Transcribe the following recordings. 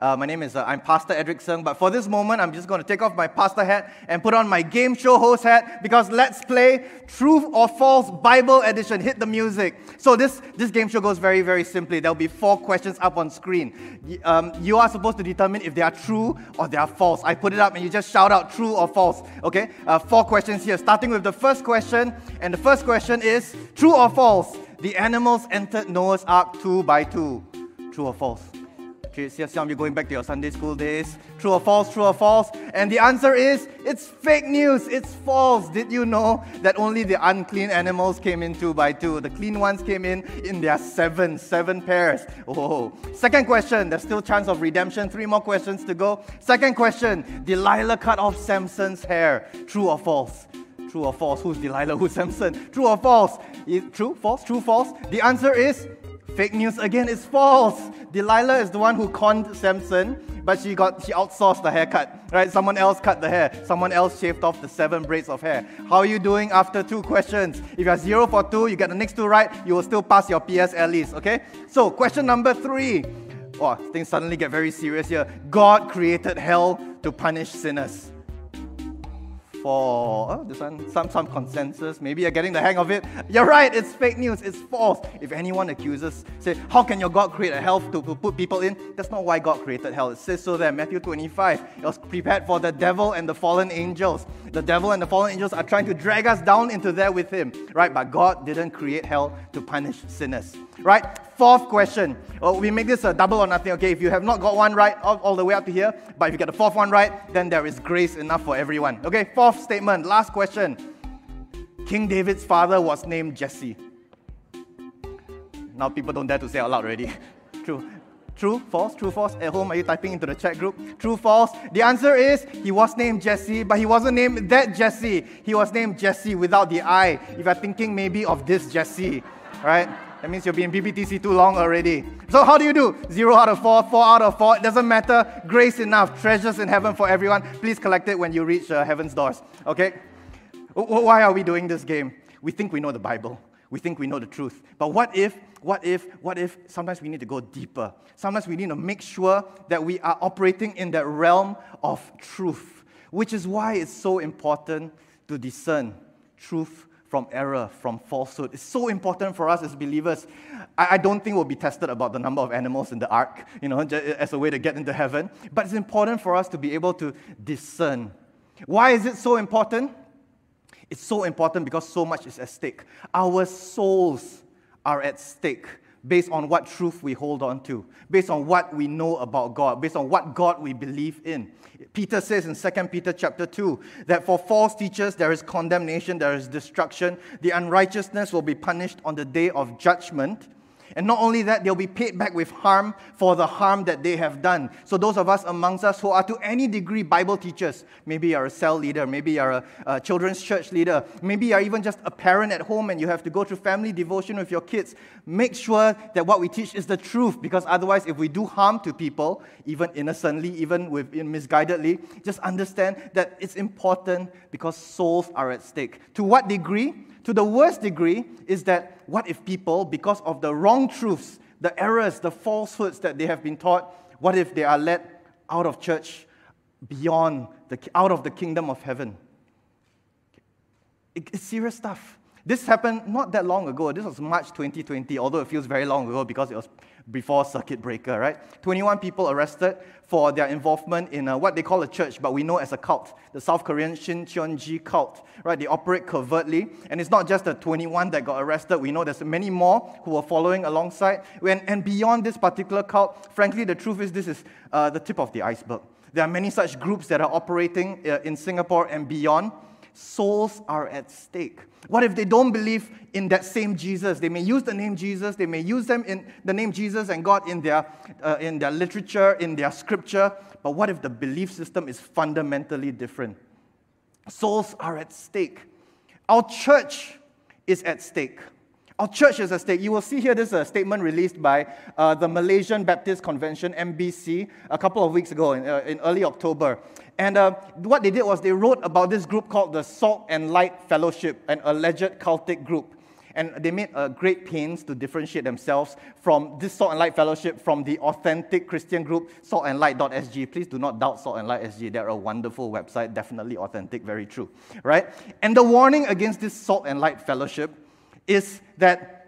Uh, my name is, uh, I'm Pastor Edric Sng, but for this moment, I'm just going to take off my pastor hat and put on my game show host hat because let's play Truth or False Bible Edition. Hit the music. So this, this game show goes very, very simply. There'll be four questions up on screen. Um, you are supposed to determine if they are true or they are false. I put it up and you just shout out true or false. Okay? Uh, four questions here, starting with the first question. And the first question is true or false? The animals entered Noah's ark two by two. True or false? Some you're going back to your Sunday school days. True or false? True or false? And the answer is it's fake news. It's false. Did you know that only the unclean animals came in two by two? The clean ones came in in their seven, seven pairs. Oh. Second question. There's still chance of redemption. Three more questions to go. Second question. Delilah cut off Samson's hair. True or false? True or false? Who's Delilah? Who's Samson? True or false? Is, True, false, true, false? The answer is Fake news again, it's false. Delilah is the one who conned Samson, but she got she outsourced the haircut. Right? Someone else cut the hair. Someone else shaved off the seven braids of hair. How are you doing after two questions? If you're zero for two, you get the next two right, you will still pass your PSLEs. Okay? So question number three. Oh, things suddenly get very serious here. God created hell to punish sinners for oh, this one, some, some consensus. Maybe you're getting the hang of it. You're right, it's fake news, it's false. If anyone accuses, say, How can your God create a hell to, to put people in? That's not why God created hell. It says so there, Matthew 25. It was prepared for the devil and the fallen angels. The devil and the fallen angels are trying to drag us down into there with him, right? But God didn't create hell to punish sinners, right? Fourth question. Oh, we make this a double or nothing, okay? If you have not got one right all, all the way up to here, but if you get the fourth one right, then there is grace enough for everyone. Okay, fourth statement, last question. King David's father was named Jesse. Now people don't dare to say out loud already. True. True, false, true, false. At home, are you typing into the chat group? True, false. The answer is he was named Jesse, but he wasn't named that Jesse. He was named Jesse without the I. If you're thinking maybe of this Jesse, right? That means you've been BBTC too long already. So how do you do? Zero out of four, four out of four. It doesn't matter. Grace enough. Treasures in heaven for everyone. Please collect it when you reach uh, heaven's doors. Okay? Why are we doing this game? We think we know the Bible. We think we know the truth. But what if, what if, what if sometimes we need to go deeper? Sometimes we need to make sure that we are operating in that realm of truth, which is why it's so important to discern truth from error, from falsehood. It's so important for us as believers. I, I, don't think we'll be tested about the number of animals in the ark, you know, as a way to get into heaven. But it's important for us to be able to discern. Why is it so important? It's so important because so much is at stake. Our souls are at stake based on what truth we hold on to, based on what we know about God, based on what God we believe in. Peter says in 2 Peter chapter 2 that for false teachers there is condemnation, there is destruction. The unrighteousness will be punished on the day of judgment. And not only that, they'll be paid back with harm for the harm that they have done. So, those of us amongst us who are to any degree Bible teachers, maybe you're a cell leader, maybe you're a, a children's church leader, maybe you're even just a parent at home and you have to go through family devotion with your kids, make sure that what we teach is the truth because otherwise, if we do harm to people, even innocently, even with, misguidedly, just understand that it's important because souls are at stake. To what degree? To the worst degree is that what if people, because of the wrong truths, the errors, the falsehoods that they have been taught, what if they are led out of church, beyond the, out of the kingdom of heaven? It's serious stuff. This happened not that long ago. This was March 2020, although it feels very long ago because it was before circuit breaker, right? 21 people arrested for their involvement in uh, what they call a church, but we know as a cult, the South Korean Shincheonji cult, right? They operate covertly, and it's not just the 21 that got arrested. We know there's many more who are following alongside. And, and beyond this particular cult, frankly, the truth is this is uh, the tip of the iceberg. There are many such groups that are operating uh, in Singapore and beyond souls are at stake. What if they don't believe in that same Jesus? They may use the name Jesus, they may use them in the name Jesus and God in their, uh, in their literature, in their scripture, but what if the belief system is fundamentally different? Souls are at stake. Our church is at stake. Our church is at stake. You will see here this is a statement released by uh, the Malaysian Baptist Convention, MBC, a couple of weeks ago in, uh, in early October. And uh, what they did was they wrote about this group called the Salt and Light Fellowship, an alleged cultic group. And they made a great pains to differentiate themselves from this Salt and Light Fellowship from the authentic Christian group, saltandlight.sg. Please do not doubt Salt and Light SG. They're a wonderful website, definitely authentic, very true. Right? And the warning against this Salt and Light Fellowship is that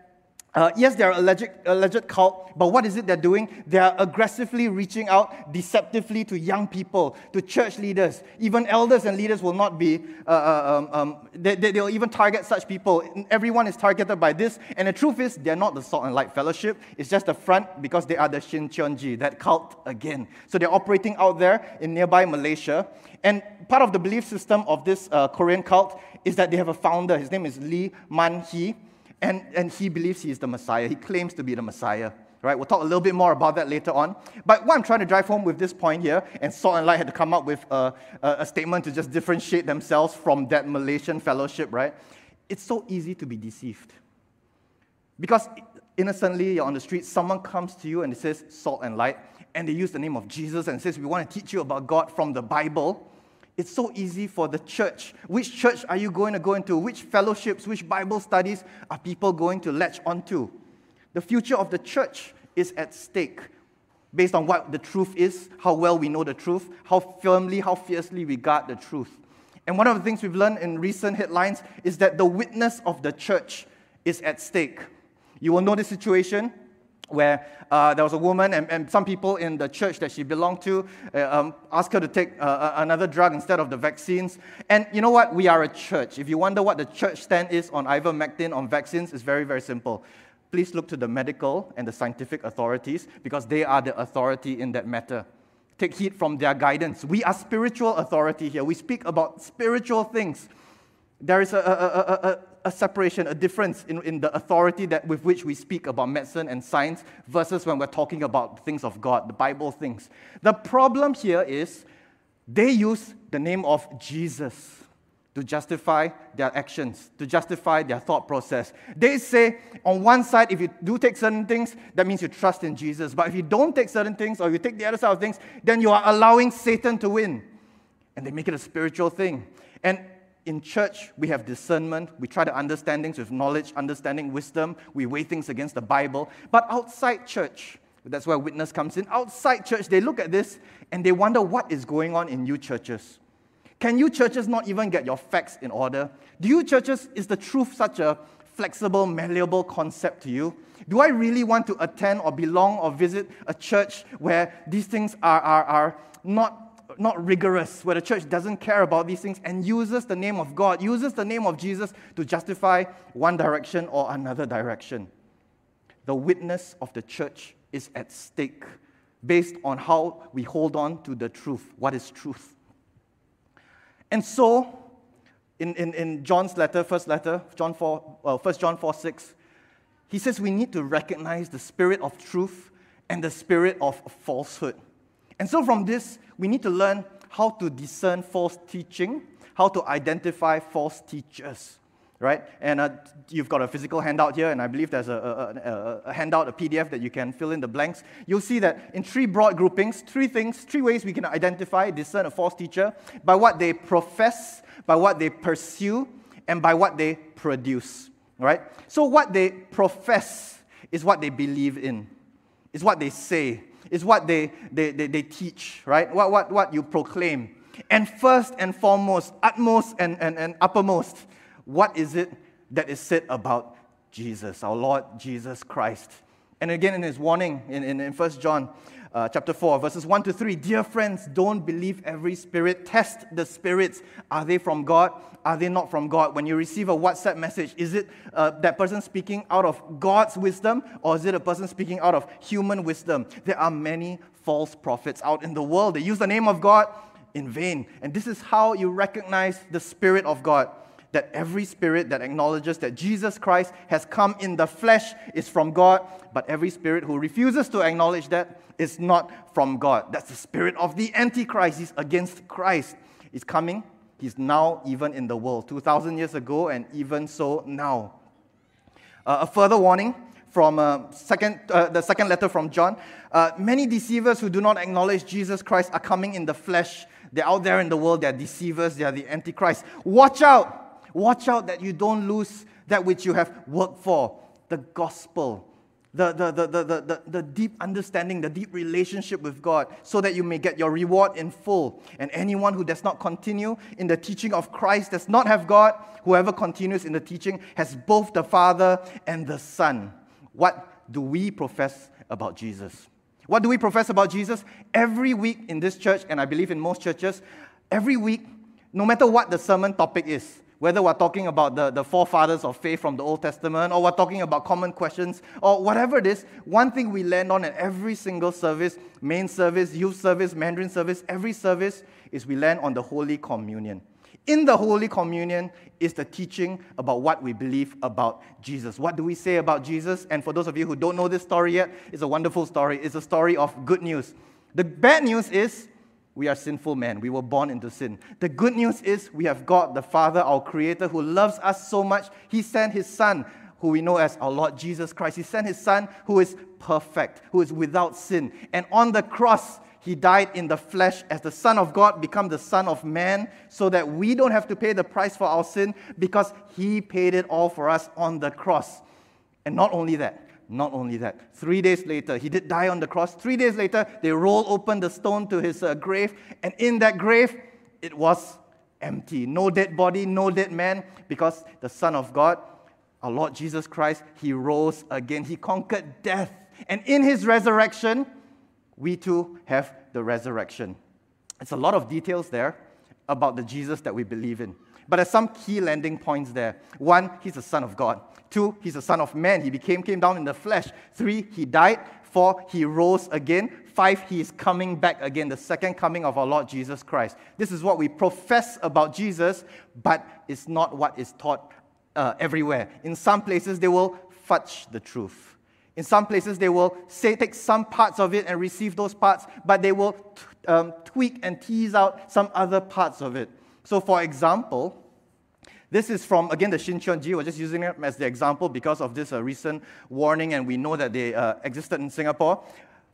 uh, yes, they're alleged, alleged cult, but what is it they're doing? They are aggressively reaching out deceptively to young people, to church leaders. Even elders and leaders will not be, uh, uh um, um, they, they, will even target such people. Everyone is targeted by this. And the truth is, they're not the Salt and Light Fellowship. It's just the front because they are the Shincheonji, that cult again. So they're operating out there in nearby Malaysia. And part of the belief system of this uh, Korean cult is that they have a founder. His name is Lee Man Hee and, and he believes he is the Messiah. He claims to be the Messiah. Right? We'll talk a little bit more about that later on. But what I'm trying to drive home with this point here, and Salt and Light had to come up with a, a, statement to just differentiate themselves from that Malaysian fellowship, right? It's so easy to be deceived. Because innocently, you're on the street, someone comes to you and it says salt and light, and they use the name of Jesus and says, We want to teach you about God from the Bible. It's so easy for the church. Which church are you going to go into? Which fellowships, which Bible studies are people going to latch onto? The future of the church is at stake based on what the truth is, how well we know the truth, how firmly, how fiercely we guard the truth. And one of the things we've learned in recent headlines is that the witness of the church is at stake. You will know the situation where uh, there was a woman and, and, some people in the church that she belonged to uh, um, asked her to take uh, uh, another drug instead of the vaccines. And you know what? We are a church. If you wonder what the church stand is on ivermectin, on vaccines, it's very, very simple. Please look to the medical and the scientific authorities because they are the authority in that matter. Take heed from their guidance. We are spiritual authority here. We speak about spiritual things. There is a, a, a, a separation, a difference in, in the authority that, with which we speak about medicine and science versus when we're talking about things of God, the Bible things. The problem here is they use the name of Jesus to justify their actions, to justify their thought process. They say, on one side, if you do take certain things, that means you trust in Jesus. But if you don't take certain things or you take the other side of things, then you are allowing Satan to win. And they make it a spiritual thing. And in church, we have discernment. We try to understand things with knowledge, understanding, wisdom. We weigh things against the Bible. But outside church, that's where witness comes in. Outside church, they look at this and they wonder what is going on in you churches. Can you churches not even get your facts in order? Do you churches, is the truth such a flexible, malleable concept to you? Do I really want to attend or belong or visit a church where these things are, are, are not not rigorous, where the church doesn't care about these things and uses the name of God, uses the name of Jesus to justify one direction or another direction. The witness of the church is at stake based on how we hold on to the truth. What is truth? And so, in, in, in John's letter, first letter, John 4, uh, well, 1 John 4 6, he says we need to recognize the spirit of truth and the spirit of falsehood. And so, from this, we need to learn how to discern false teaching, how to identify false teachers, right? And uh, you've got a physical handout here, and I believe there's a, a, a, a, handout, a PDF that you can fill in the blanks. You'll see that in three broad groupings, three things, three ways we can identify, discern a false teacher by what they profess, by what they pursue, and by what they produce, right? So, what they profess is what they believe in, is what they say, is what they, they, they, they teach, right? What, what, what you proclaim. And first and foremost, utmost and, and, and uppermost, what is it that is said about Jesus, our Lord Jesus Christ? And again, in his warning in, in, in 1 John, uh, chapter 4, verses 1 to 3. Dear friends, don't believe every spirit. Test the spirits. Are they from God? Are they not from God? When you receive a WhatsApp message, is it uh, that person speaking out of God's wisdom or is it a person speaking out of human wisdom? There are many false prophets out in the world. They use the name of God in vain. And this is how you recognize the Spirit of God that every spirit that acknowledges that Jesus Christ has come in the flesh is from God, but every spirit who refuses to acknowledge that is not from God. That's the spirit of the Antichrist. He's against Christ. He's coming. He's now even in the world, 2,000 years ago, and even so now. Uh, a further warning from uh, second, uh, the second letter from John. Uh, many deceivers who do not acknowledge Jesus Christ are coming in the flesh. They're out there in the world, they're deceivers, they are the Antichrist. Watch out! Watch out that you don't lose that which you have worked for, the gospel, the, the, the, the, the, the, deep understanding, the deep relationship with God, so that you may get your reward in full. And anyone who does not continue in the teaching of Christ does not have God. Whoever continues in the teaching has both the Father and the Son. What do we profess about Jesus? What do we profess about Jesus? Every week in this church, and I believe in most churches, every week, no matter what the sermon topic is, whether we're talking about the, the forefathers of faith from the Old Testament, or we're talking about common questions, or whatever it is, one thing we land on at every single service main service, youth service, Mandarin service every service is we land on the Holy Communion. In the Holy Communion is the teaching about what we believe about Jesus. What do we say about Jesus? And for those of you who don't know this story yet, it's a wonderful story. It's a story of good news. The bad news is we are sinful men. We were born into sin. The good news is we have God, the Father, our Creator, who loves us so much. He sent His Son, who we know as our Lord Jesus Christ. He sent His Son, who is perfect, who is without sin. And on the cross, He died in the flesh as the Son of God, become the Son of Man, so that we don't have to pay the price for our sin because He paid it all for us on the cross. And not only that, not only that, three days later, he did die on the cross. Three days later, they roll open the stone to his uh, grave, and in that grave, it was empty. No dead body, no dead man, because the Son of God, our Lord Jesus Christ, he rose again. He conquered death. And in his resurrection, we too have the resurrection. It's a lot of details there about the Jesus that we believe in. But there's some key landing points there. One, he's the Son of God. Two, he's the Son of Man. He became, came down in the flesh. Three, he died. Four, he rose again. Five, he is coming back again, the second coming of our Lord Jesus Christ. This is what we profess about Jesus, but it's not what is taught uh, everywhere. In some places, they will fudge the truth. In some places, they will say, take some parts of it and receive those parts, but they will t- um, tweak and tease out some other parts of it. So, for example, this is from, again, the Shincheonji. We're just using it as the example because of this uh, recent warning, and we know that they uh, existed in Singapore.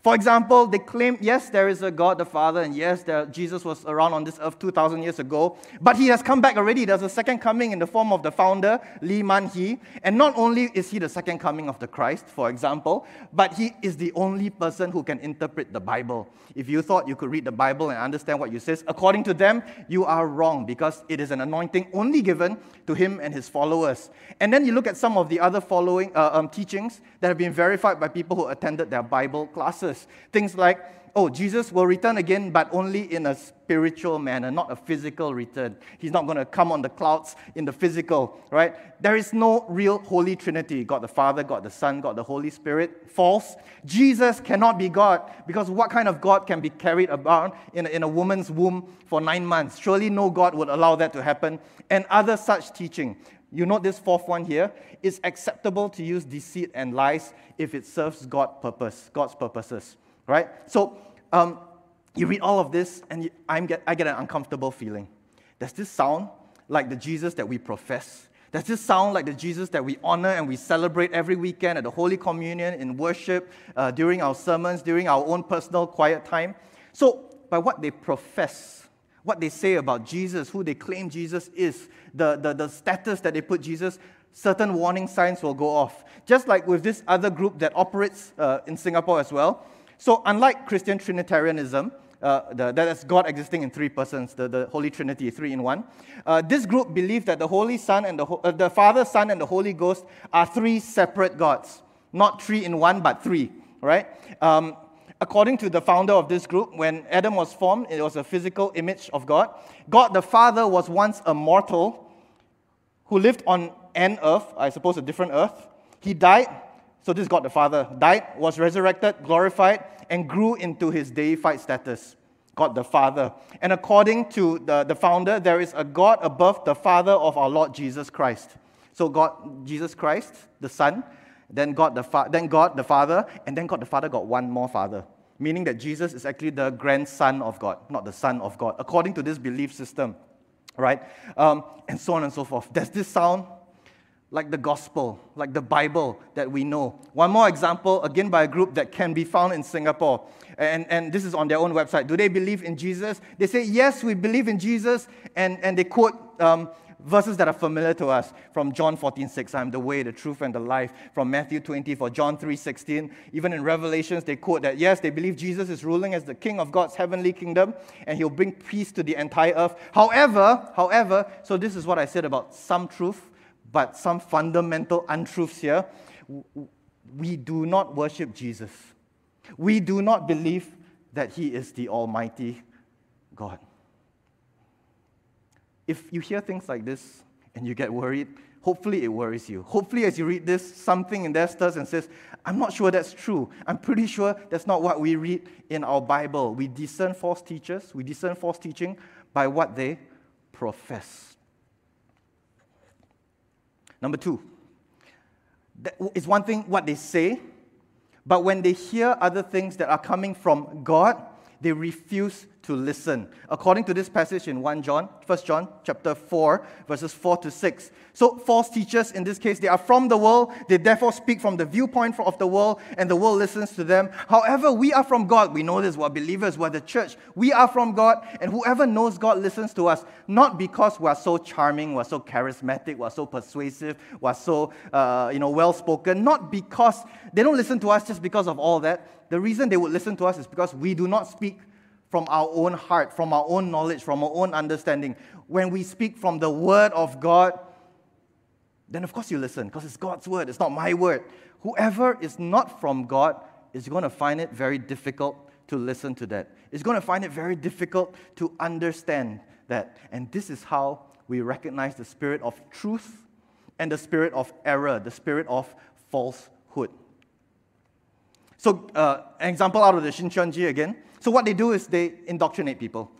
For example, they claim, yes, there is a God the Father, and yes, there, Jesus was around on this earth 2,000 years ago, but he has come back already. There's a second coming in the form of the founder, Lee Man Hee. And not only is he the second coming of the Christ, for example, but he is the only person who can interpret the Bible. If you thought you could read the Bible and understand what you says, according to them, you are wrong because it is an anointing only given to him and his followers. And then you look at some of the other following uh, um, teachings that have been verified by people who attended their Bible classes promises. Things like, oh, Jesus will return again, but only in a spiritual manner, not a physical return. He's not going to come on the clouds in the physical, right? There is no real Holy Trinity God the Father, God the Son, God the Holy Spirit. False. Jesus cannot be God because what kind of God can be carried about in a, in a woman's womb for nine months? Surely no God would allow that to happen. And other such teaching. You note this fourth one here. It's acceptable to use deceit and lies if it serves God purpose, God's purposes, right? So um, you read all of this, and you, get, I get an uncomfortable feeling. Does this sound like the Jesus that we profess? Does this sound like the Jesus that we honor and we celebrate every weekend at the Holy Communion, in worship, uh, during our sermons, during our own personal quiet time? So, by what they profess, what they say about Jesus, who they claim Jesus is, the, the, the status that they put Jesus, certain warning signs will go off. Just like with this other group that operates uh, in Singapore as well. So, unlike Christian Trinitarianism, uh, the, that is God existing in three persons, the, the Holy Trinity, three in one. Uh, this group believes that the Holy Son and the, uh, the Father, Son, and the Holy Ghost are three separate gods, not three in one, but three. Right? Um, according to the founder of this group, when Adam was formed, it was a physical image of God. God the Father was once a mortal who lived on an earth, I suppose a different earth. He died, so this God the Father died, was resurrected, glorified, and grew into his deified status. God the Father. And according to the, the founder, there is a God above the Father of our Lord Jesus Christ. So God, Jesus Christ, the Son, then God the, then God the Father, and then God the Father got one more Father, meaning that Jesus is actually the grandson of God, not the Son of God, according to this belief system, right? Um, and so on and so forth. Does this sound like the gospel, like the Bible that we know? One more example, again by a group that can be found in Singapore, and, and this is on their own website. Do they believe in Jesus? They say, yes, we believe in Jesus, and, and they quote um, verses that are familiar to us from John 14, 6, I'm the way, the truth, and the life. From Matthew 20, for John 3, 16. Even in Revelations, they quote that, yes, they believe Jesus is ruling as the king of God's heavenly kingdom, and he'll bring peace to the entire earth. However, however, so this is what I said about some truth, but some fundamental untruths here. We do not worship Jesus. We do not believe that he is the Almighty God. If you hear things like this and you get worried, hopefully it worries you. Hopefully, as you read this, something in there stirs and says, I'm not sure that's true. I'm pretty sure that's not what we read in our Bible. We discern false teachers, we discern false teaching by what they profess. Number two, it's one thing what they say, but when they hear other things that are coming from God, they refuse to listen. According to this passage in 1 John, 1 John chapter 4, verses 4 to 6. So false teachers in this case, they are from the world, they therefore speak from the viewpoint of the world, and the world listens to them. However, we are from God. We know this, we're believers, we're the church. We are from God, and whoever knows God listens to us, not because we're so charming, we're so charismatic, we're so persuasive, we're so uh, you know, well spoken, not because they don't listen to us just because of all that. The reason they would listen to us is because we do not speak from our own heart, from our own knowledge, from our own understanding. When we speak from the Word of God, then of course you listen because it's God's Word, it's not my Word. Whoever is not from God is going to find it very difficult to listen to that. It's going to find it very difficult to understand that. And this is how we recognize the spirit of truth and the spirit of error, the spirit of falsehood. So, uh, an example out of the Shincheonji again. So what they do is they indoctrinate people,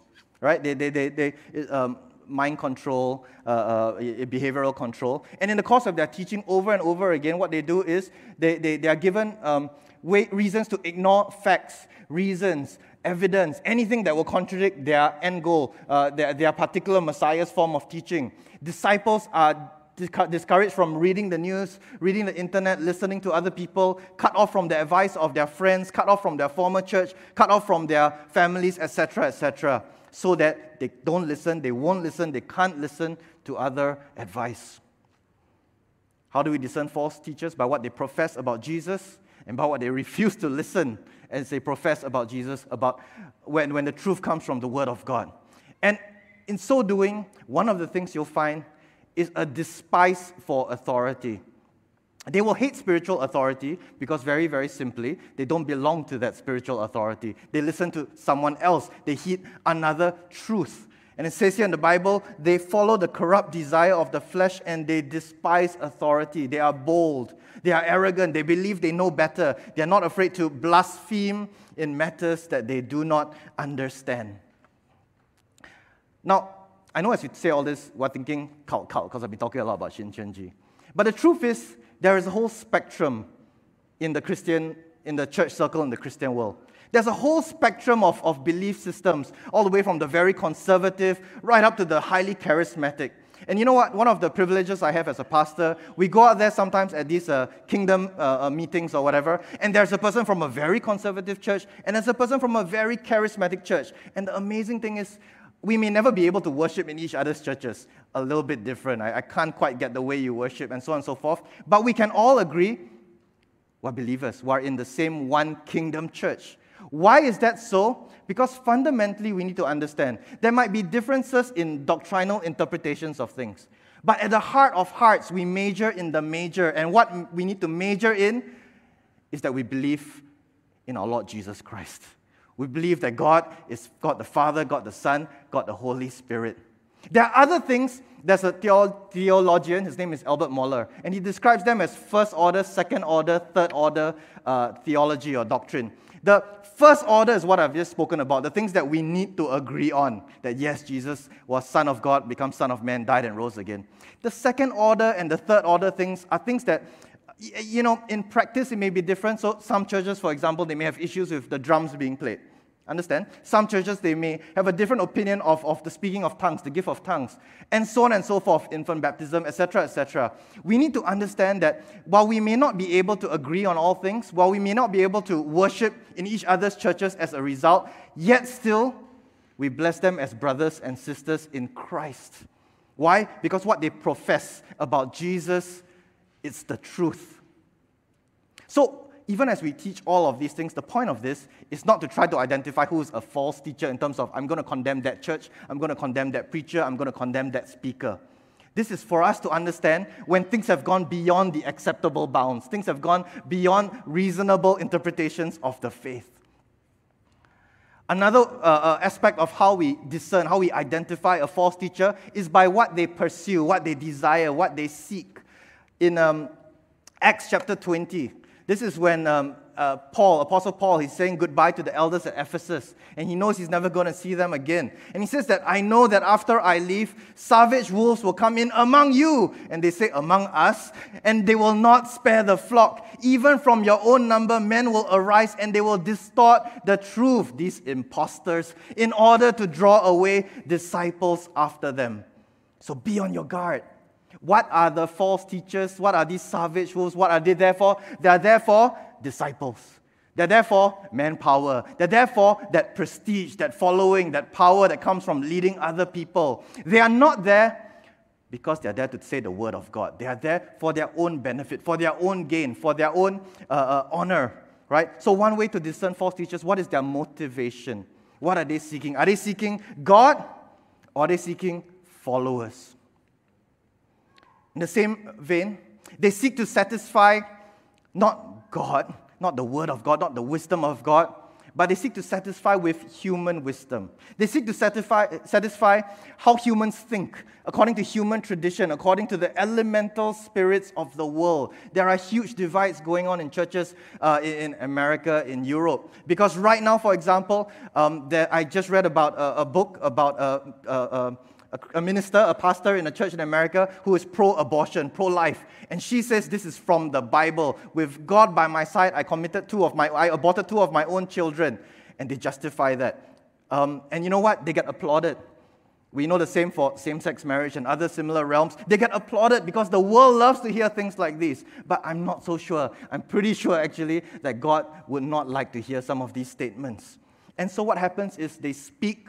right? They, they, they, they um, mind control, uh, uh, behavioral control. And in the course of their teaching over and over again, what they do is they, they, they are given um, way, reasons to ignore facts, reasons, evidence, anything that will contradict their end goal, uh, their, their particular Messiah's form of teaching. Disciples are discouraged from reading the news, reading the internet, listening to other people, cut off from the advice of their friends, cut off from their former church, cut off from their families, etc., etc., so that they don't listen, they won't listen, they can't listen to other advice. How do we discern false teachers? By what they profess about Jesus and by what they refuse to listen as they profess about Jesus, about when, when the truth comes from the Word of God. And in so doing, one of the things you'll find is a despise for authority. They will hate spiritual authority because, very, very simply, they don't belong to that spiritual authority. They listen to someone else, they heed another truth. And it says here in the Bible, they follow the corrupt desire of the flesh and they despise authority. They are bold, they are arrogant, they believe they know better. They are not afraid to blaspheme in matters that they do not understand. Now, I know as you say all this, we're thinking cult, cult, because I've been talking a lot about Shincheonji. But the truth is, there is a whole spectrum in the Christian, in the church circle, in the Christian world. There's a whole spectrum of, of belief systems, all the way from the very conservative right up to the highly charismatic. And you know what? One of the privileges I have as a pastor, we go out there sometimes at these uh, kingdom uh, uh, meetings or whatever, and there's a person from a very conservative church, and there's a person from a very charismatic church. And the amazing thing is, we may never be able to worship in each other's churches. A little bit different. I, I can't quite get the way you worship, and so on and so forth. But we can all agree we're believers. We're in the same one kingdom church. Why is that so? Because fundamentally, we need to understand there might be differences in doctrinal interpretations of things. But at the heart of hearts, we major in the major. And what we need to major in is that we believe in our Lord Jesus Christ. We believe that God is God the Father, God the Son, God the Holy Spirit. There are other things. There's a theologian, his name is Albert Mohler, and he describes them as first order, second order, third order uh, theology or doctrine. The first order is what I've just spoken about, the things that we need to agree on. That yes, Jesus was Son of God, become Son of Man, died and rose again. The second order and the third order things are things that you know, in practice, it may be different. So, some churches, for example, they may have issues with the drums being played. Understand? Some churches, they may have a different opinion of, of the speaking of tongues, the gift of tongues, and so on and so forth, infant baptism, etc., etc. We need to understand that while we may not be able to agree on all things, while we may not be able to worship in each other's churches as a result, yet still, we bless them as brothers and sisters in Christ. Why? Because what they profess about Jesus is the truth. So, even as we teach all of these things, the point of this is not to try to identify who is a false teacher in terms of, I'm going to condemn that church, I'm going to condemn that preacher, I'm going to condemn that speaker. This is for us to understand when things have gone beyond the acceptable bounds, things have gone beyond reasonable interpretations of the faith. Another uh, uh, aspect of how we discern, how we identify a false teacher is by what they pursue, what they desire, what they seek. In um, Acts chapter 20, this is when um, uh, Paul, Apostle Paul, he's saying goodbye to the elders at Ephesus, and he knows he's never going to see them again. And he says that I know that after I leave, savage wolves will come in among you, and they say among us, and they will not spare the flock. Even from your own number, men will arise and they will distort the truth, these impostors, in order to draw away disciples after them. So be on your guard. What are the false teachers? What are these savage wolves? What are they there for? They are there for disciples. They're there for manpower. They're there for that prestige, that following, that power that comes from leading other people. They are not there because they're there to say the word of God. They are there for their own benefit, for their own gain, for their own uh, uh, honor, right? So, one way to discern false teachers, what is their motivation? What are they seeking? Are they seeking God or are they seeking followers? In the same vein, they seek to satisfy not God, not the Word of God, not the wisdom of God, but they seek to satisfy with human wisdom. They seek to satisfy, satisfy how humans think, according to human tradition, according to the elemental spirits of the world. There are huge divides going on in churches uh, in America, in Europe. Because right now, for example, um, there, I just read about a, a book about a, a, a, minister, a pastor in a church in America who is pro abortion, pro life. And she says this is from the Bible. With God by my side, I committed two of my, I aborted two of my own children. And they justify that. Um, and you know what? They get applauded. We know the same for same sex marriage and other similar realms. They get applauded because the world loves to hear things like these. But I'm not so sure. I'm pretty sure, actually, that God would not like to hear some of these statements. And so what happens is they speak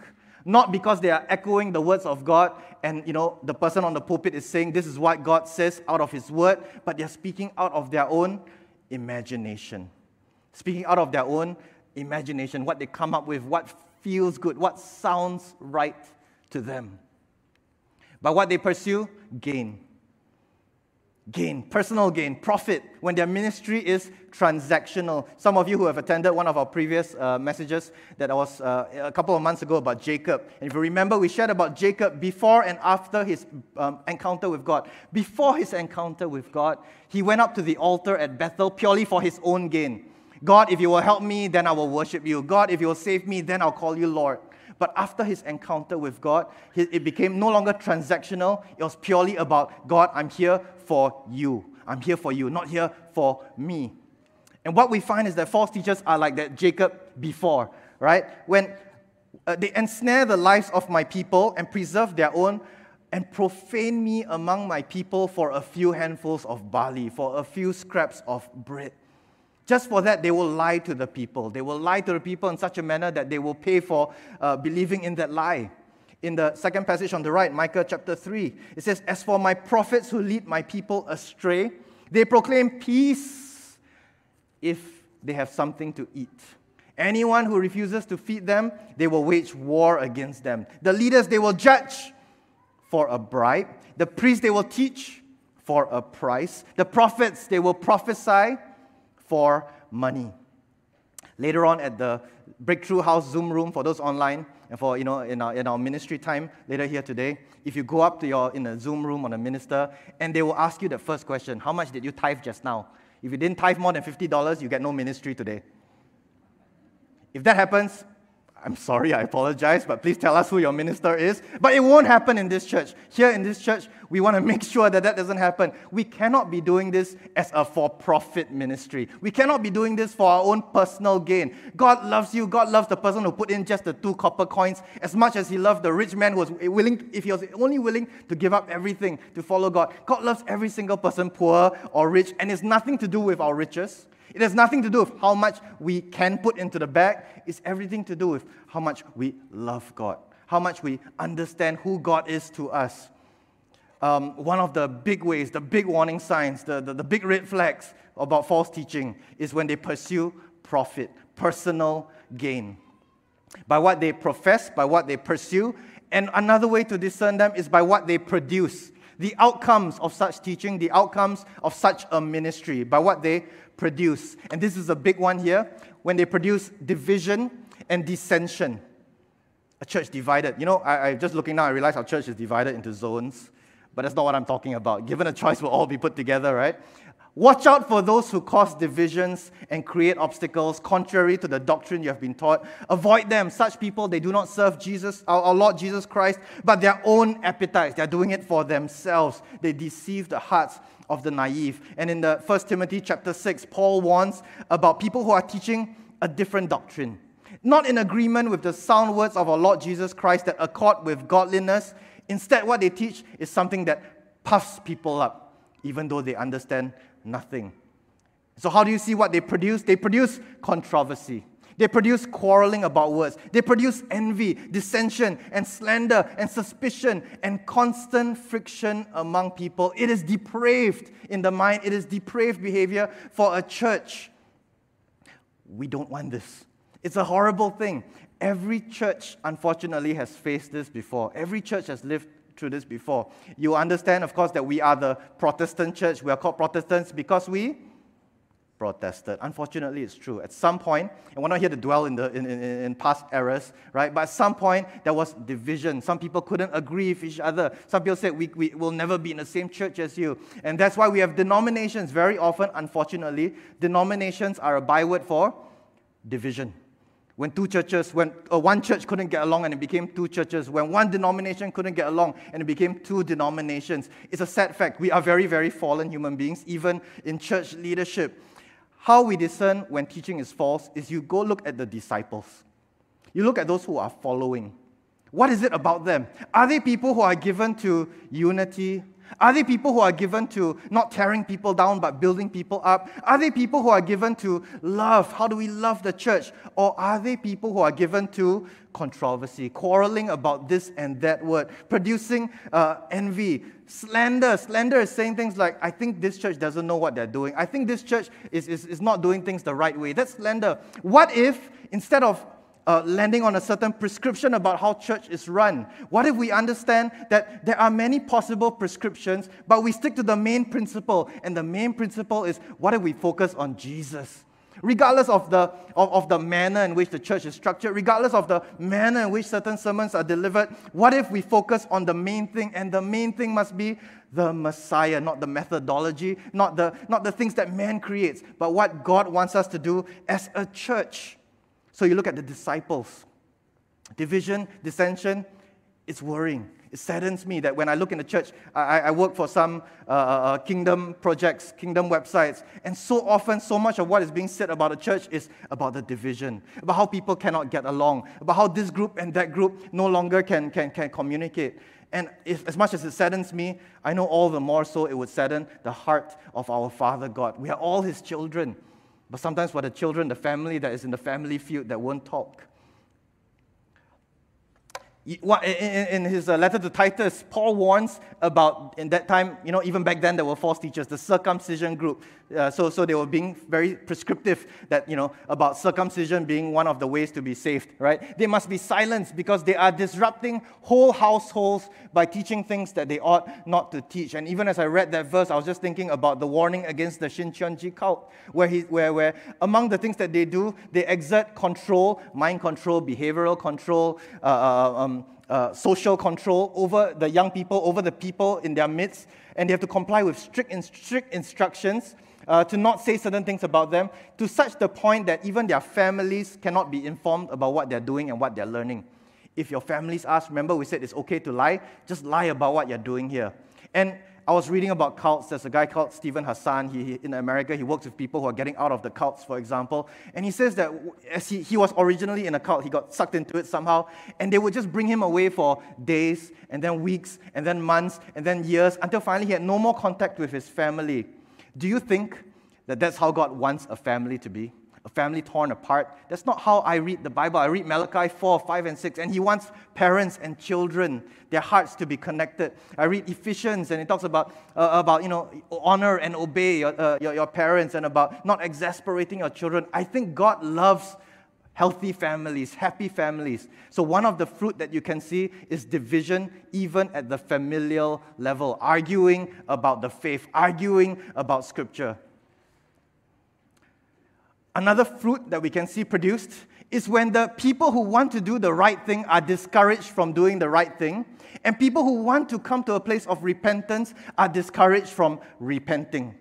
not because they are echoing the words of God and you know the person on the pulpit is saying this is what God says out of his word, but they're speaking out of their own imagination. Speaking out of their own imagination, what they come up with, what feels good, what sounds right to them. But what they pursue, gain gain, personal gain, profit, when their ministry is transactional. Some of you who have attended one of our previous uh, messages that was uh, a couple of months ago about Jacob. And if you remember, we shared about Jacob before and after his um, encounter with God. Before his encounter with God, he went up to the altar at Bethel purely for his own gain. God, if you will help me, then I will worship you. God, if you will save me, then I'll call you Lord. But after his encounter with God, it became no longer transactional. It was purely about God, I'm here for you. I'm here for you, not here for me. And what we find is that false teachers are like that Jacob before, right? When uh, they ensnare the lives of my people and preserve their own and profane me among my people for a few handfuls of barley, for a few scraps of bread. Just for that, they will lie to the people. They will lie to the people in such a manner that they will pay for uh, believing in that lie. In the second passage on the right, Micah chapter 3, it says, As for my prophets who lead my people astray, they proclaim peace if they have something to eat. Anyone who refuses to feed them, they will wage war against them. The leaders, they will judge for a bribe. The priests, they will teach for a price. The prophets, they will prophesy for money. Later on at the Breakthrough House Zoom room for those online and for you know in our, in our ministry time later here today, if you go up to your in a Zoom room on a minister and they will ask you the first question, how much did you tithe just now? If you didn't tithe more than $50, you get no ministry today. If that happens, I'm sorry, I apologize, but please tell us who your minister is. But it won't happen in this church. Here in this church, we want to make sure that that doesn't happen. We cannot be doing this as a for profit ministry. We cannot be doing this for our own personal gain. God loves you. God loves the person who put in just the two copper coins as much as he loved the rich man who was willing, if he was only willing to give up everything to follow God. God loves every single person, poor or rich, and it's nothing to do with our riches. It has nothing to do with how much we can put into the bag. It's everything to do with how much we love God, how much we understand who God is to us. um, one of the big ways, the big warning signs, the, the, the big red flags about false teaching is when they pursue profit, personal gain. By what they profess, by what they pursue, and another way to discern them is by what they produce. The outcomes of such teaching, the outcomes of such a ministry, by what they produce. And this is a big one here when they produce division and dissension. A church divided. You know, I, I just looking now, I realize our church is divided into zones, but that's not what I'm talking about. Given a choice, we'll all be put together, right? Watch out for those who cause divisions and create obstacles contrary to the doctrine you have been taught. Avoid them. Such people, they do not serve Jesus, our, Lord Jesus Christ, but their own appetites. They're doing it for themselves. They deceive the hearts of the naive. And in the 1 Timothy chapter 6, Paul warns about people who are teaching a different doctrine. Not in agreement with the sound words of our Lord Jesus Christ that accord with godliness. Instead, what they teach is something that puffs people up, even though they understand nothing. So, how do you see what they produce? They produce controversy. They produce quarreling about words. They produce envy, dissension, and slander, and suspicion, and constant friction among people. It is depraved in the mind, it is depraved behavior for a church. We don't want this. It's a horrible thing. Every church, unfortunately, has faced this before. Every church has lived through this before. You understand, of course, that we are the Protestant church. We are called Protestants because we protested. Unfortunately, it's true. At some point, and we're not here to dwell in, the, in, in, in, past errors, right? But at some point, there was division. Some people couldn't agree with each other. Some people said, we, we will never be in the same church as you. And that's why we have denominations. Very often, unfortunately, denominations are a byword for division. When two churches, when uh, one church couldn't get along and it became two churches, when one denomination couldn't get along and it became two denominations, it's a sad fact. We are very, very fallen human beings, even in church leadership. How we discern when teaching is false is you go look at the disciples. You look at those who are following. What is it about them? Are they people who are given to unity, are they people who are given to not tearing people down but building people up? Are they people who are given to love? How do we love the church? Or are they people who are given to controversy, quarreling about this and that word, producing uh, envy, slander? Slander is saying things like, I think this church doesn't know what they're doing. I think this church is, is, is not doing things the right way. That's slander. What if instead of uh, landing on a certain prescription about how church is run? What if we understand that there are many possible prescriptions, but we stick to the main principle? And the main principle is what if we focus on Jesus? Regardless of the, of, of the manner in which the church is structured, regardless of the manner in which certain sermons are delivered, what if we focus on the main thing? And the main thing must be the Messiah, not the methodology, not the, not the things that man creates, but what God wants us to do as a church. So you look at the disciples. Division, dissension, it's worrying. It saddens me that when I look in the church, I, I work for some uh, uh, uh, kingdom projects, kingdom websites, and so often, so much of what is being said about the church is about the division, about how people cannot get along, about how this group and that group no longer can, can, can communicate. And if, as much as it saddens me, I know all the more so it would sadden the heart of our Father God. We are all His children. But sometimes for the children, the family that is in the family feud that won't talk. In his uh, letter to Titus, Paul warns about, in that time, you know, even back then there were false teachers, the circumcision group. Uh, so, so they were being very prescriptive that, you know, about circumcision being one of the ways to be saved, right? They must be silenced because they are disrupting whole households by teaching things that they ought not to teach. And even as I read that verse, I was just thinking about the warning against the Shincheonji cult, where, he, where, where among the things that they do, they exert control, mind control, behavioral control, uh, uh um, uh, social control over the young people, over the people in their midst, and they have to comply with strict, strict instructions uh, to not say certain things about them, to such the point that even their families cannot be informed about what they're doing and what they're learning. If your families ask, remember we said it's okay to lie, just lie about what you're doing here. And I was reading about cults. There's a guy called Steven Hassan. He, in America, he works with people who are getting out of the cults, for example. And he says that as he, he was originally in a cult, he got sucked into it somehow, and they would just bring him away for days, and then weeks, and then months, and then years, until finally he had no more contact with his family. Do you think that that's how God wants a family to be? A family torn apart. That's not how I read the Bible. I read Malachi 4, 5, and 6, and he wants parents and children, their hearts to be connected. I read Ephesians, and it talks about, uh, about you know, honor and obey your, uh, your, your parents and about not exasperating your children. I think God loves healthy families, happy families. So, one of the fruit that you can see is division, even at the familial level, arguing about the faith, arguing about scripture. Another fruit that we can see produced is when the people who want to do the right thing are discouraged from doing the right thing, and people who want to come to a place of repentance are discouraged from repenting.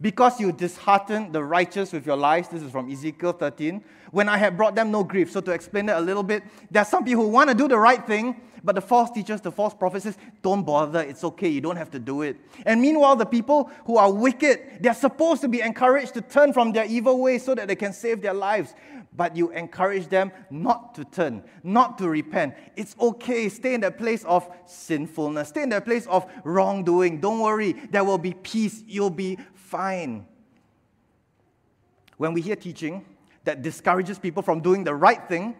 Because you disheartened the righteous with your lies, this is from Ezekiel 13, when I had brought them no grief. So, to explain that a little bit, there are some people who want to do the right thing, but the false teachers, the false prophets says, don't bother, it's okay, you don't have to do it. And meanwhile, the people who are wicked, they're supposed to be encouraged to turn from their evil ways so that they can save their lives. But you encourage them not to turn, not to repent. It's okay, stay in that place of sinfulness, stay in that place of wrongdoing. Don't worry, there will be peace, you'll be fine. When we hear teaching that discourages people from doing the right thing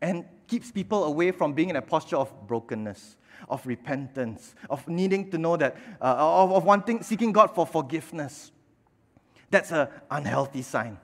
and keeps people away from being in a posture of brokenness, of repentance, of needing to know that, uh, of, of wanting, seeking God for forgiveness, that's an unhealthy sign.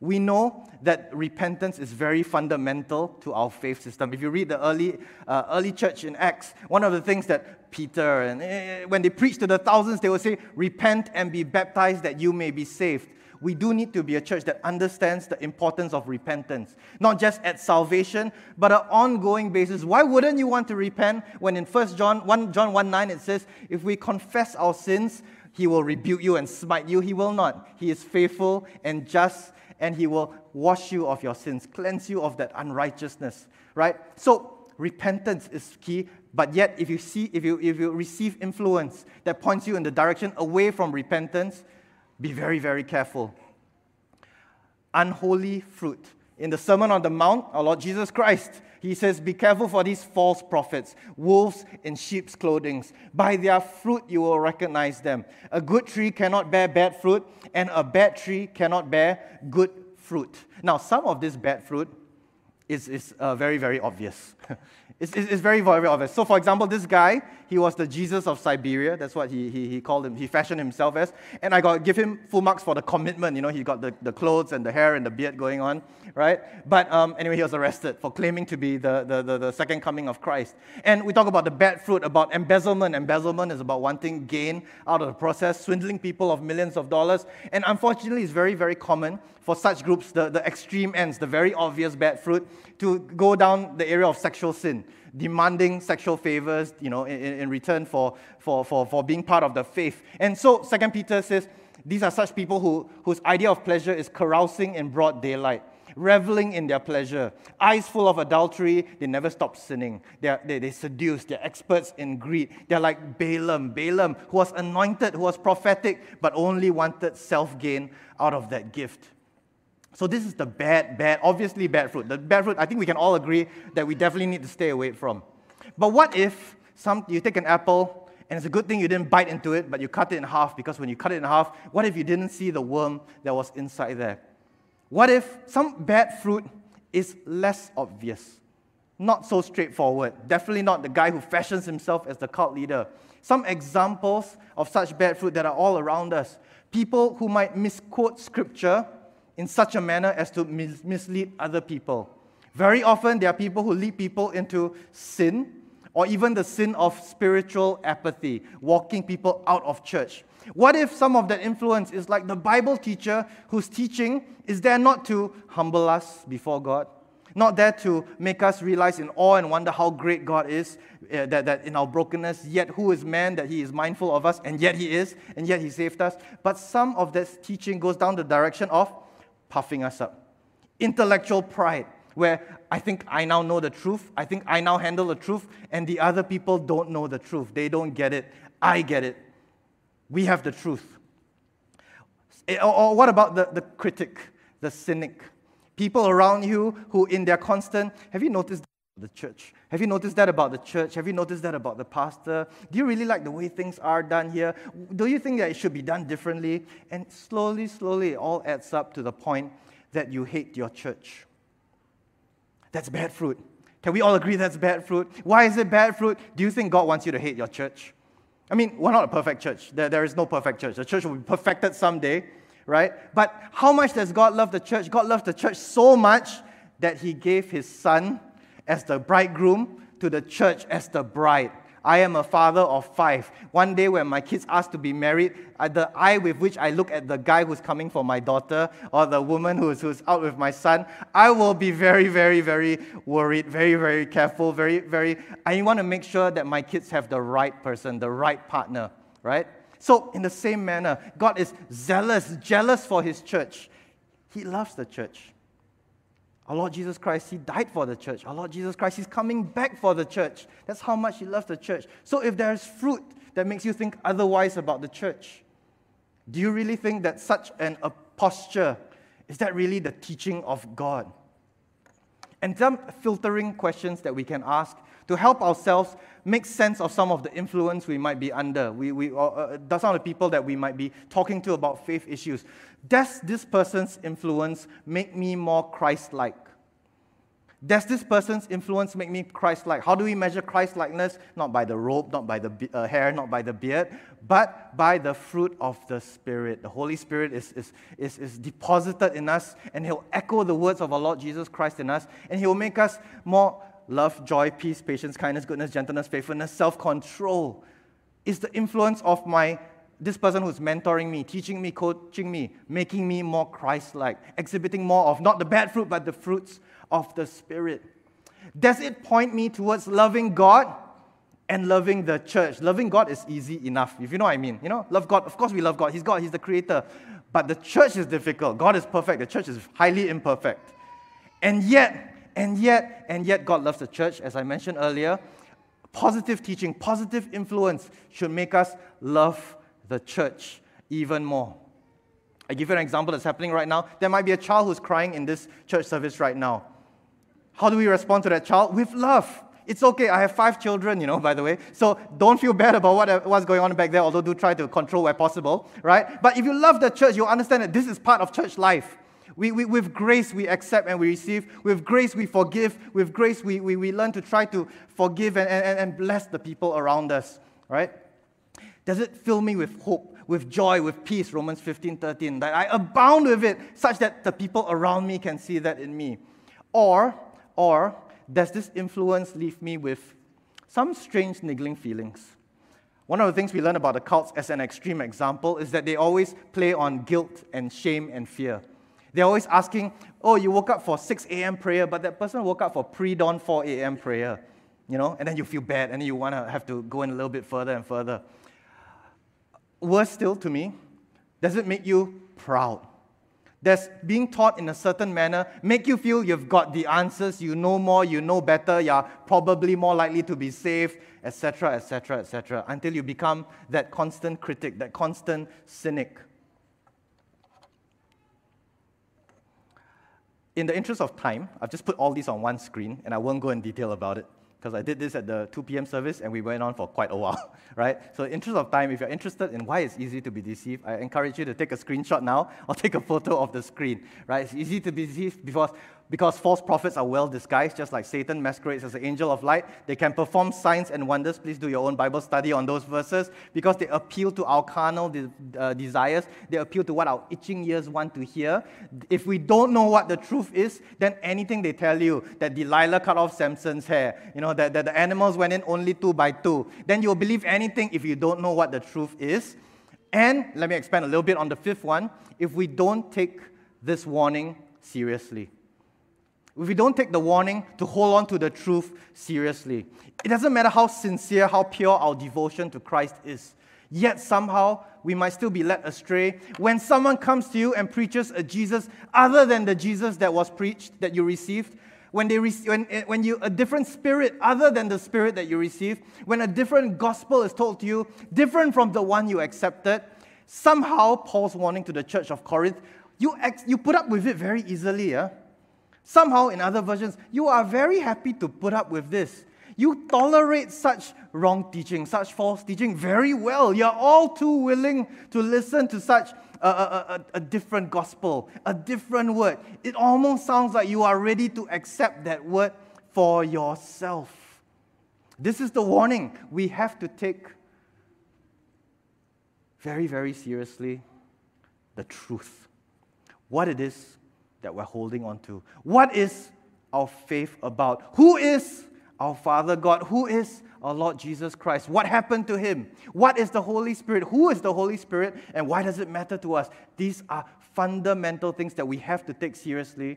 We know that repentance is very fundamental to our faith system. If you read the early, uh, early church in Acts, one of the things that Peter, and eh, when they preach to the thousands, they will say, Repent and be baptized that you may be saved. We do need to be a church that understands the importance of repentance, not just at salvation, but an ongoing basis. Why wouldn't you want to repent when in 1 John 1 John 1 9 it says, If we confess our sins, he will rebuke you and smite you. He will not. He is faithful and just and he will wash you of your sins, cleanse you of that unrighteousness, right? So repentance is key, but yet if you see if you if you receive influence that points you in the direction away from repentance, be very very careful. Unholy fruit. In the Sermon on the Mount, our Lord Jesus Christ, he says, Be careful for these false prophets, wolves in sheep's clothing. By their fruit you will recognize them. A good tree cannot bear bad fruit, and a bad tree cannot bear good fruit. Now, some of this bad fruit is, is uh, very, very obvious. It's, it's, very, very obvious. So, for example, this guy, he was the Jesus of Siberia. That's what he, he, he called him. He fashioned himself as. And I got give him full marks for the commitment. You know, he got the, the clothes and the hair and the beard going on, right? But um, anyway, he was arrested for claiming to be the, the, the, the second coming of Christ. And we talk about the bad fruit, about embezzlement. Embezzlement is about wanting gain out of the process, swindling people of millions of dollars. And unfortunately, it's very, very common for such groups, the, the extreme ends, the very obvious bad fruit, to go down the area of sexual sin, demanding sexual favors, you know, in, in return for, for, for, for being part of the faith. And so, Second Peter says, these are such people who, whose idea of pleasure is carousing in broad daylight, reveling in their pleasure, eyes full of adultery, they never stop sinning. They're, they, they seduce, they're experts in greed. They're like Balaam, Balaam, who was anointed, who was prophetic, but only wanted self gain out of that gift. So this is the bad, bad, obviously bad fruit. The bad fruit, I think we can all agree that we definitely need to stay away from. But what if some, you take an apple and it's a good thing you didn't bite into it, but you cut it in half because when you cut it in half, what if you didn't see the worm that was inside there? What if some bad fruit is less obvious? Not so straightforward. Definitely not the guy who fashions himself as the cult leader. Some examples of such bad fruit that are all around us. People who might misquote scripture in such a manner as to mis- mislead other people. Very often, there are people who lead people into sin or even the sin of spiritual apathy, walking people out of church. What if some of that influence is like the Bible teacher whose teaching is there not to humble us before God, not there to make us realize in awe and wonder how great God is, uh, that, that in our brokenness, yet who is man that he is mindful of us, and yet he is, and yet he saved us. But some of that teaching goes down the direction of puffing us up. Intellectual pride, where I think I now know the truth, I think I now handle the truth, and the other people don't know the truth. They don't get it. I get it. We have the truth. Eh, or, what about the, the critic, the cynic? People around you who, in their constant, have you noticed the church? Have you noticed that about the church? Have you noticed that about the pastor? Do you really like the way things are done here? Do you think that it should be done differently? And slowly, slowly, it all adds up to the point that you hate your church. That's bad fruit. Can we all agree that's bad fruit? Why is it bad fruit? Do you think God wants you to hate your church? I mean, we're not a perfect church. There, there is no perfect church. The church will be perfected someday, right? But how much does God love the church? God loves the church so much that He gave His Son as the bridegroom to the church as the bride. I am a father of five. One day when my kids ask to be married, uh, the eye with which I look at the guy who's coming for my daughter or the woman who's, who's out with my son, I will be very, very, very worried, very, very careful, very, very. I want to make sure that my kids have the right person, the right partner, right? So, in the same manner, God is zealous, jealous for his church. He loves the church. Our Lord Jesus Christ, He died for the church. Our Lord Jesus Christ, He's coming back for the church. That's how much He loves the church. So if there's fruit that makes you think otherwise about the church, do you really think that such an, a posture is that really the teaching of God? And some filtering questions that we can ask to help ourselves make sense of some of the influence we might be under. We, we, uh, uh some of the people that we might be talking to about faith issues. Does this person's influence make me more Christ like? Does this person's influence make me Christ like? How do we measure Christ likeness? Not by the robe, not by the uh, hair, not by the beard, but by the fruit of the Spirit. The Holy Spirit is, is, is, is deposited in us, and He'll echo the words of our Lord Jesus Christ in us, and He'll make us more love, joy, peace, patience, kindness, goodness, gentleness, faithfulness, self control. Is the influence of my this person who's mentoring me, teaching me, coaching me, making me more Christ like, exhibiting more of not the bad fruit, but the fruits of the Spirit? Does it point me towards loving God and loving the church? Loving God is easy enough, if you know what I mean. You know, love God. Of course, we love God. He's God, He's the creator. But the church is difficult. God is perfect. The church is highly imperfect. And yet, and yet, and yet, God loves the church, as I mentioned earlier. Positive teaching, positive influence should make us love the church even more. I give you an example that's happening right now. There might be a child who's crying in this church service right now. How do we respond to that child? With love. It's okay. I have five children, you know, by the way. So don't feel bad about what, what's going on back there, although do try to control where possible, right? But if you love the church, you'll understand that this is part of church life. We, we, with grace, we accept and we receive. With grace, we forgive. With grace, we, we, we learn to try to forgive and, and, and bless the people around us, right? Does it fill me with hope, with joy, with peace? Romans 15 13. That I abound with it such that the people around me can see that in me. Or, or does this influence leave me with some strange niggling feelings? One of the things we learn about the cults as an extreme example is that they always play on guilt and shame and fear. They're always asking, Oh, you woke up for 6 a.m. prayer, but that person woke up for pre dawn 4 a.m. prayer. You know, and then you feel bad, and you want to have to go in a little bit further and further worse still to me, does it make you proud? Does being taught in a certain manner make you feel you've got the answers, you know more, you know better, you're probably more likely to be saved, etc., etc., etc., until you become that constant critic, that constant cynic? In the interest of time, I've just put all these on one screen and I won't go in detail about it because I did this at the 2 p.m. service and we went on for quite a while, right? So, in interest of time, if you're interested in why it's easy to be deceived, I encourage you to take a screenshot now or take a photo of the screen, right? It's easy to be deceived because because false prophets are well disguised, just like Satan masquerades as an angel of light. They can perform signs and wonders. Please do your own Bible study on those verses because they appeal to our carnal de- uh, desires. They appeal to what our itching ears want to hear. If we don't know what the truth is, then anything they tell you that Delilah cut off Samson's hair, you know, that, that the animals went in only two by two, then you'll believe anything if you don't know what the truth is. And let me expand a little bit on the fifth one if we don't take this warning seriously if we don't take the warning to hold on to the truth seriously. It doesn't matter how sincere, how pure our devotion to Christ is. Yet somehow we might still be led astray when someone comes to you and preaches a Jesus other than the Jesus that was preached, that you received. When, they re- when, eh, when you a different spirit other than the spirit that you received, when a different gospel is told to you, different from the one you accepted, somehow Paul's warning to the church of Corinth, you, ex- you put up with it very easily. Yeah? Somehow, in other versions, you are very happy to put up with this. You tolerate such wrong teaching, such false teaching very well. You're all too willing to listen to such a, a, a, a, different gospel, a different word. It almost sounds like you are ready to accept that word for yourself. This is the warning we have to take very, very seriously the truth. What it is that we're holding on to. What is our faith about? Who is our Father God? Who is our Lord Jesus Christ? What happened to him? What is the Holy Spirit? Who is the Holy Spirit? And why does it matter to us? These are fundamental things that we have to take seriously,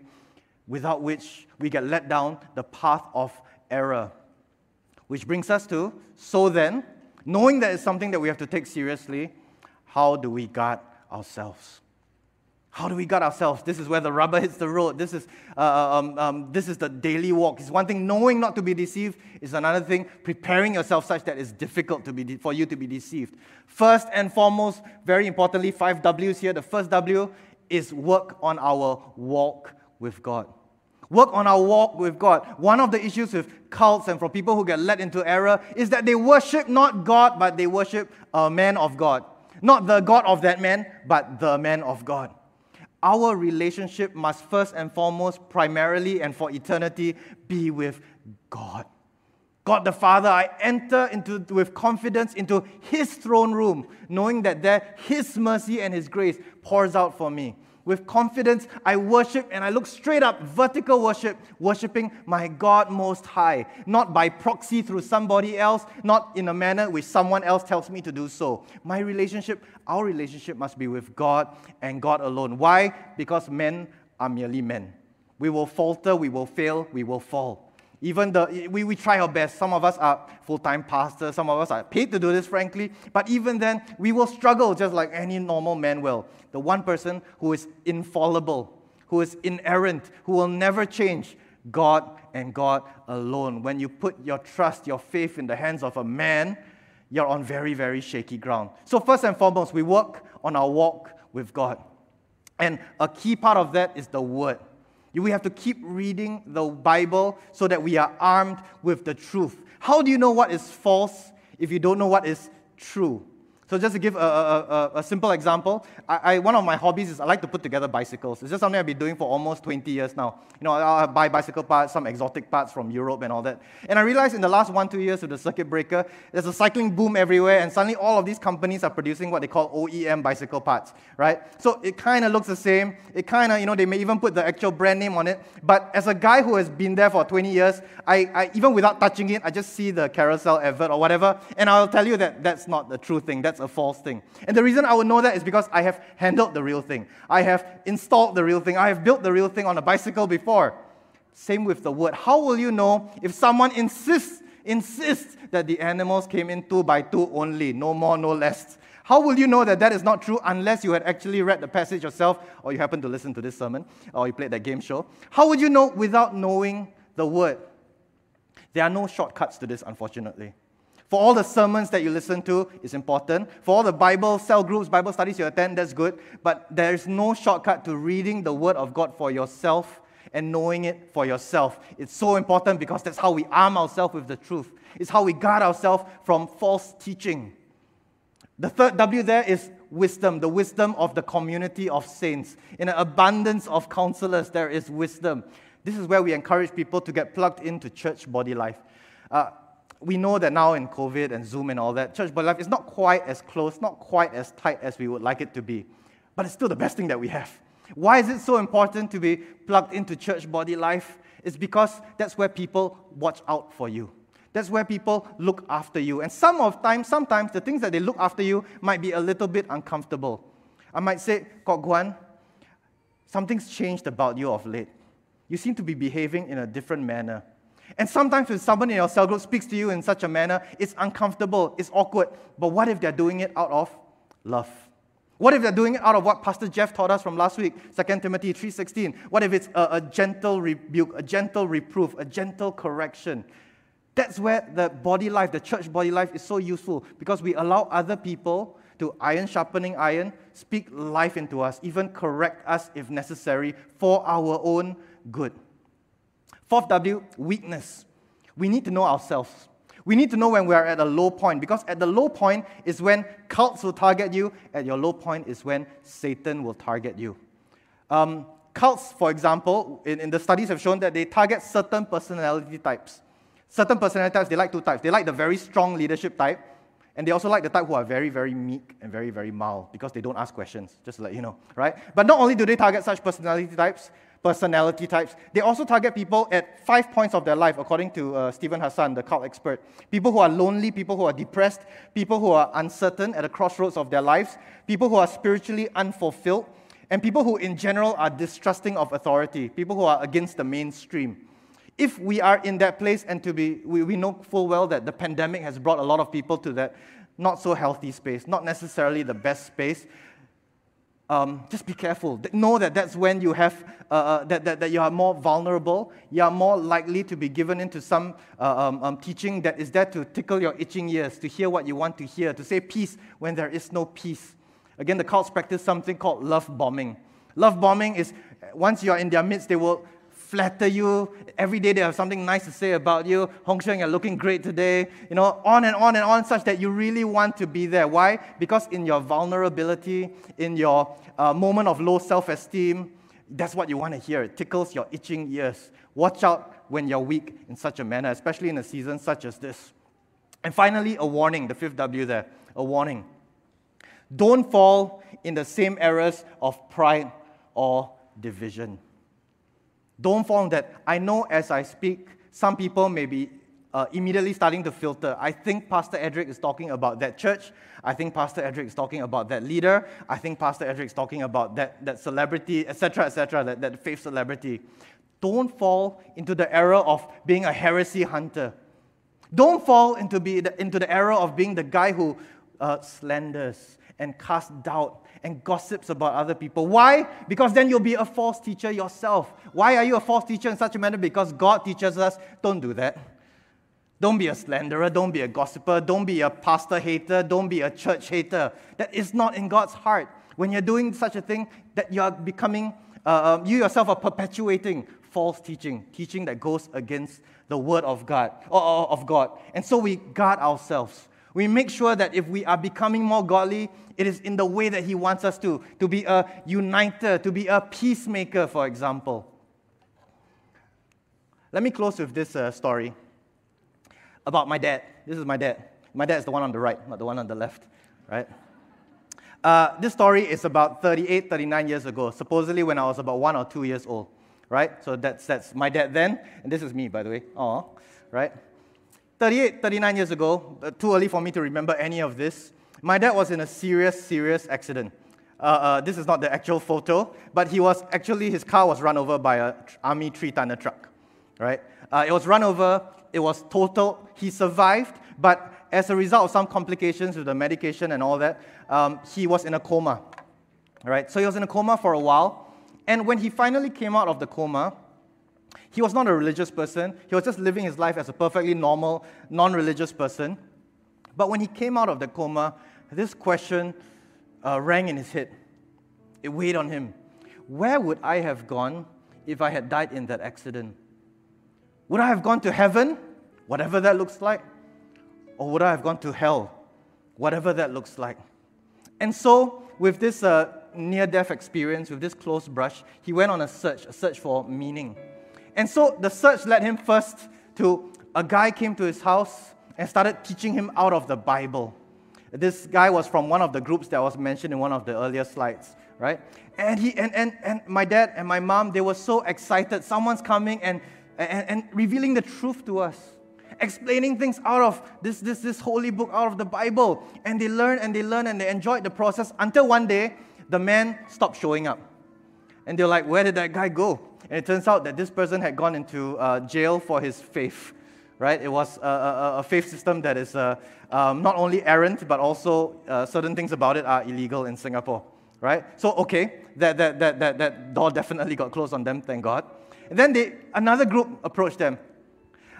without which we get led down the path of error. Which brings us to so then, knowing that it's something that we have to take seriously, how do we guard ourselves? How do we guard ourselves? This is where the rubber hits the road. This is, uh, uh, um, um, this is the daily walk. It's one thing knowing not to be deceived, is another thing preparing yourself such that it's difficult to be de- for you to be deceived. First and foremost, very importantly, five W's here. The first W is work on our walk with God. Work on our walk with God. One of the issues with cults and for people who get led into error is that they worship not God, but they worship a man of God. Not the God of that man, but the man of God our relationship must first and foremost, primarily and for eternity, be with God. God the Father, I enter into, with confidence into His throne room, knowing that there His mercy and His grace pours out for me. With confidence, I worship and I look straight up, vertical worship, worshiping my God Most High, not by proxy through somebody else, not in a manner which someone else tells me to do so. My relationship, our relationship must be with God and God alone. Why? Because men are merely men. We will falter, we will fail, we will fall. Even the, we, we try our best. Some of us are full time pastors, some of us are paid to do this, frankly. But even then, we will struggle just like any normal man will. The one person who is infallible, who is inerrant, who will never change, God and God alone. When you put your trust, your faith in the hands of a man, you're on very, very shaky ground. So, first and foremost, we work on our walk with God. And a key part of that is the Word. We have to keep reading the Bible so that we are armed with the truth. How do you know what is false if you don't know what is true? So just to give a, a, a, a simple example, I, I, one of my hobbies is I like to put together bicycles. It's just something I've been doing for almost 20 years now. You know, I, buy bicycle parts, some exotic parts from Europe and all that. And I realized in the last one, two years with the circuit breaker, there's a cycling boom everywhere, and suddenly all of these companies are producing what they call OEM bicycle parts, right? So it kind of looks the same. It kind of, you know, they may even put the actual brand name on it. But as a guy who has been there for 20 years, I, I even without touching it, I just see the Carousell advert or whatever, and I'll tell you that that's not the true thing. That's a false thing. And the reason I would know that is because I have handled the real thing. I have installed the real thing. I have built the real thing on a bicycle before. Same with the word. How will you know if someone insists, insists that the animals came in two by two only, no more, no less? How will you know that that is not true unless you had actually read the passage yourself, or you happen to listen to this sermon, or you played that game show? How would you know without knowing the word? There are no shortcuts to this, unfortunately. For all the sermons that you listen to is important. For all the Bible cell groups, Bible studies you attend, that's good. But there is no shortcut to reading the Word of God for yourself and knowing it for yourself. It's so important because that's how we arm ourselves with the truth. It's how we guard ourselves from false teaching. The third W there is wisdom, the wisdom of the community of saints. In an abundance of counselors, there is wisdom. This is where we encourage people to get plugged into church body life. Uh, we know that now in COVID and Zoom and all that, church body life is not quite as close, not quite as tight as we would like it to be. But it's still the best thing that we have. Why is it so important to be plugged into church body life? It's because that's where people watch out for you. That's where people look after you. And some of time, sometimes the things that they look after you might be a little bit uncomfortable. I might say, Kok Guan, something's changed about you of late. You seem to be behaving in a different manner. And sometimes when someone in your cell group speaks to you in such a manner, it's uncomfortable, it's awkward. But what if they're doing it out of love? What if they're doing it out of what Pastor Jeff taught us from last week, 2 Timothy 3.16? What if it's a, a gentle rebuke, a gentle reproof, a gentle correction? That's where the body life, the church body life, is so useful because we allow other people to iron sharpening iron, speak life into us, even correct us if necessary for our own good. Fourth W, weakness. We need to know ourselves. We need to know when we are at a low point because at the low point is when cults will target you. At your low point is when Satan will target you. Um, cults, for example, in, in the studies have shown that they target certain personality types. Certain personality types, they like two types. They like the very strong leadership type, and they also like the type who are very, very meek and very, very mild because they don't ask questions, just to let you know, right? But not only do they target such personality types, personality types, they also target people at five points of their life, according to uh, Steven Hassan, the cult expert. People who are lonely, people who are depressed, people who are uncertain at the crossroads of their lives, people who are spiritually unfulfilled, and people who, in general, are distrusting of authority, people who are against the mainstream. If we are in that place, and to be, we, we know full well that the pandemic has brought a lot of people to that not so healthy space, not necessarily the best space, um, just be careful. Know that that's when you have uh, uh, that, that, that you are more vulnerable. You are more likely to be given into some uh, um, um, teaching that is there to tickle your itching ears, to hear what you want to hear, to say peace when there is no peace. Again, the cults practice something called love bombing. Love bombing is once you are in their midst, they will flatter you. Every day they have something nice to say about you. Hong Sheng, you're looking great today. You know, on and on and on, such that you really want to be there. Why? Because in your vulnerability, in your uh, moment of low self esteem, that's what you want to hear. It tickles your itching ears. Watch out when you're weak in such a manner, especially in a season such as this. And finally, a warning, the fifth W there, a warning. Don't fall in the same errors of pride or division. Don't fall in that. I know as I speak, some people may be uh, immediately starting to filter. I think Pastor Edric is talking about that church. I think Pastor Edric is talking about that leader. I think Pastor Edric is talking about that, that celebrity, etc., etc., that, that faith celebrity. Don't fall into the error of being a heresy hunter. Don't fall into, be the, into the error of being the guy who uh, slanders and casts doubt and gossips about other people. Why? Because then you'll be a false teacher yourself. Why are you a false teacher in such a manner? Because God teaches us don't do that. Don't be a slanderer. Don't be a gossiper. Don't be a pastor hater. Don't be a church hater. That is not in God's heart. When you're doing such a thing, that you are becoming, uh, um, you yourself are perpetuating false teaching, teaching that goes against the word of God, or, or of God. And so we guard ourselves. We make sure that if we are becoming more godly, it is in the way that He wants us to, to be a uniter, to be a peacemaker, for example. Let me close with this uh, story about my dad. This is my dad. My dad is the one on the right, not the one on the left, right? Uh, this story is about 38, 39 years ago, supposedly when I was about one or two years old, right? So that's, that's my dad then, and this is me, by the way. Oh, right? 38, 39 years ago, uh, too early for me to remember any of this, my dad was in a serious, serious accident. Uh, uh, this is not the actual photo, but he was actually, his car was run over by a army three tonner truck, right? Uh, it was run over, it was total. He survived, but as a result of some complications with the medication and all that, um, he was in a coma, right? So he was in a coma for a while, and when he finally came out of the coma, he was not a religious person. He was just living his life as a perfectly normal, non religious person. But when he came out of the coma, this question uh, rang in his head. It weighed on him. Where would I have gone if I had died in that accident? Would I have gone to heaven, whatever that looks like? Or would I have gone to hell, whatever that looks like? And so, with this uh, near death experience, with this close brush, he went on a search, a search for meaning. And so the search led him first to a guy came to his house and started teaching him out of the Bible. This guy was from one of the groups that was mentioned in one of the earlier slides, right? And he and, and, and my dad and my mom, they were so excited. Someone's coming and, and, and revealing the truth to us explaining things out of this, this, this holy book, out of the Bible. And they learned and they learned and they enjoyed the process until one day the man stopped showing up. And they're like, Where did that guy go? And it turns out that this person had gone into uh, jail for his faith, right? It was a, a, a faith system that is uh, um, not only errant, but also uh, certain things about it are illegal in Singapore, right? So, okay, that, that, that, that, that door definitely got closed on them, thank God. And then they, another group approached them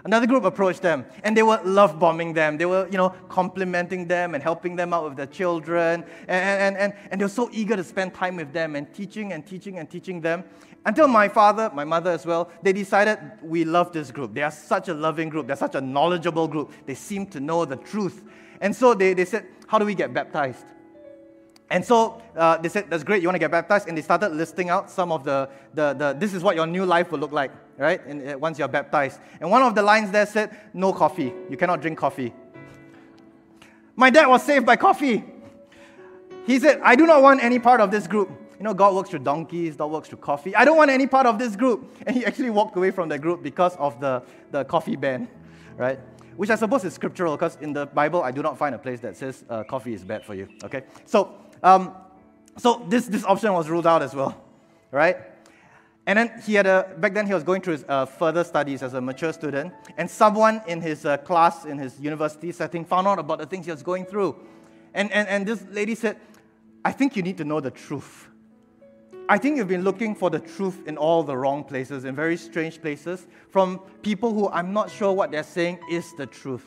Another group approached them and they were love bombing them. They were, you know, complimenting them and helping them out with their children. And, and, and, and they were so eager to spend time with them and teaching and teaching and teaching them. Until my father, my mother as well, they decided we love this group. They are such a loving group. They're such a knowledgeable group. They seem to know the truth. And so they, they said, How do we get baptized? And so uh, they said, That's great, you want to get baptized? And they started listing out some of the, the, the this is what your new life will look like, right? And, uh, once you're baptized. And one of the lines there said, No coffee. You cannot drink coffee. My dad was saved by coffee. He said, I do not want any part of this group. You know, God works through donkeys, God works through coffee. I don't want any part of this group. And he actually walked away from the group because of the, the coffee ban, right? Which I suppose is scriptural because in the Bible, I do not find a place that says uh, coffee is bad for you, okay? So, um, so this, this option was ruled out as well, right? And then he had a, back then he was going through his uh, further studies as a mature student, and someone in his uh, class, in his university setting, found out about the things he was going through. And, and, and this lady said, I think you need to know the truth. I think you've been looking for the truth in all the wrong places, in very strange places, from people who I'm not sure what they're saying is the truth.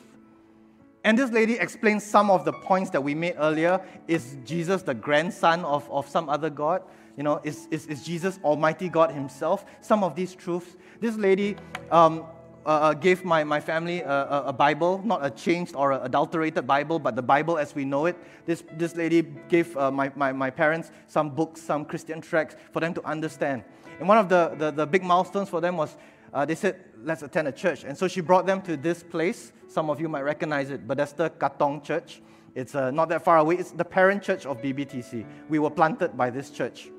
And this lady explains some of the points that we made earlier. Is Jesus the grandson of, of some other God? You know, is, is, is Jesus Almighty God Himself? Some of these truths. This lady um, uh, uh, gave my, my family a, a, Bible, not a changed or adulterated Bible, but the Bible as we know it. This, this lady gave uh, my, my, my parents some books, some Christian tracts for them to understand. And one of the, the, the big milestones for them was uh, they said, let's attend a church. And so she brought them to this place. Some of you might recognize it, Bethesda Katong Church. It's uh, not that far away. It's the parent church of BBTC. We were planted by this church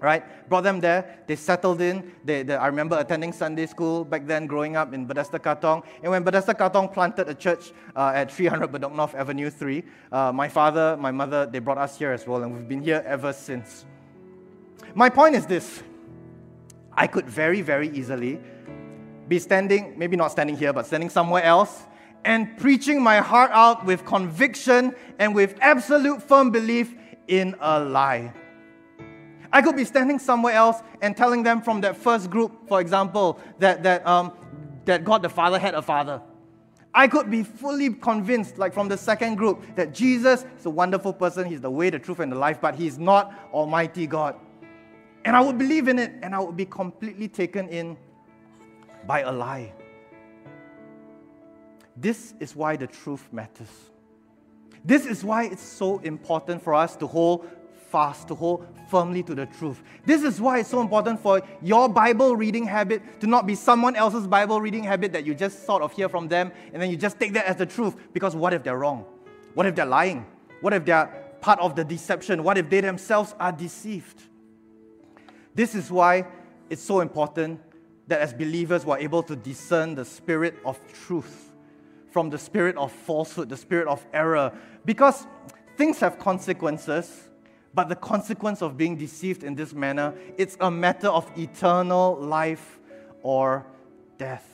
right? Brought them there. They settled in. They, they, I remember attending Sunday school back then, growing up in Bethesda Katong. And when Bethesda Katong planted a church uh, at 300 Bedok North Avenue 3, uh, my father, my mother, they brought us here as well, and we've been here ever since. My point is this I could very, very easily be standing, maybe not standing here, but standing somewhere else, and preaching my heart out with conviction and with absolute firm belief in a lie. I could be standing somewhere else and telling them from that first group, for example, that, that, um, that God the Father had a father. I could be fully convinced, like from the second group, that Jesus is a wonderful person, He's the way, the truth, and the life, but He's not Almighty God. And I would believe in it, and I would be completely taken in by a lie. This is why the truth matters. This is why it's so important for us to hold fast, to hold firmly to the truth. This is why it's so important for your Bible reading habit to not be someone else's Bible reading habit that you just sort of hear from them and then you just take that as the truth. Because what if they're wrong? What if they're lying? What if they're part of the deception? What if they themselves are deceived? This is why it's so important that as believers we're able to discern the spirit of truth from the spirit of falsehood, the spirit of error. Because things have consequences but the consequence of being deceived in this manner, it's a matter of eternal life or death.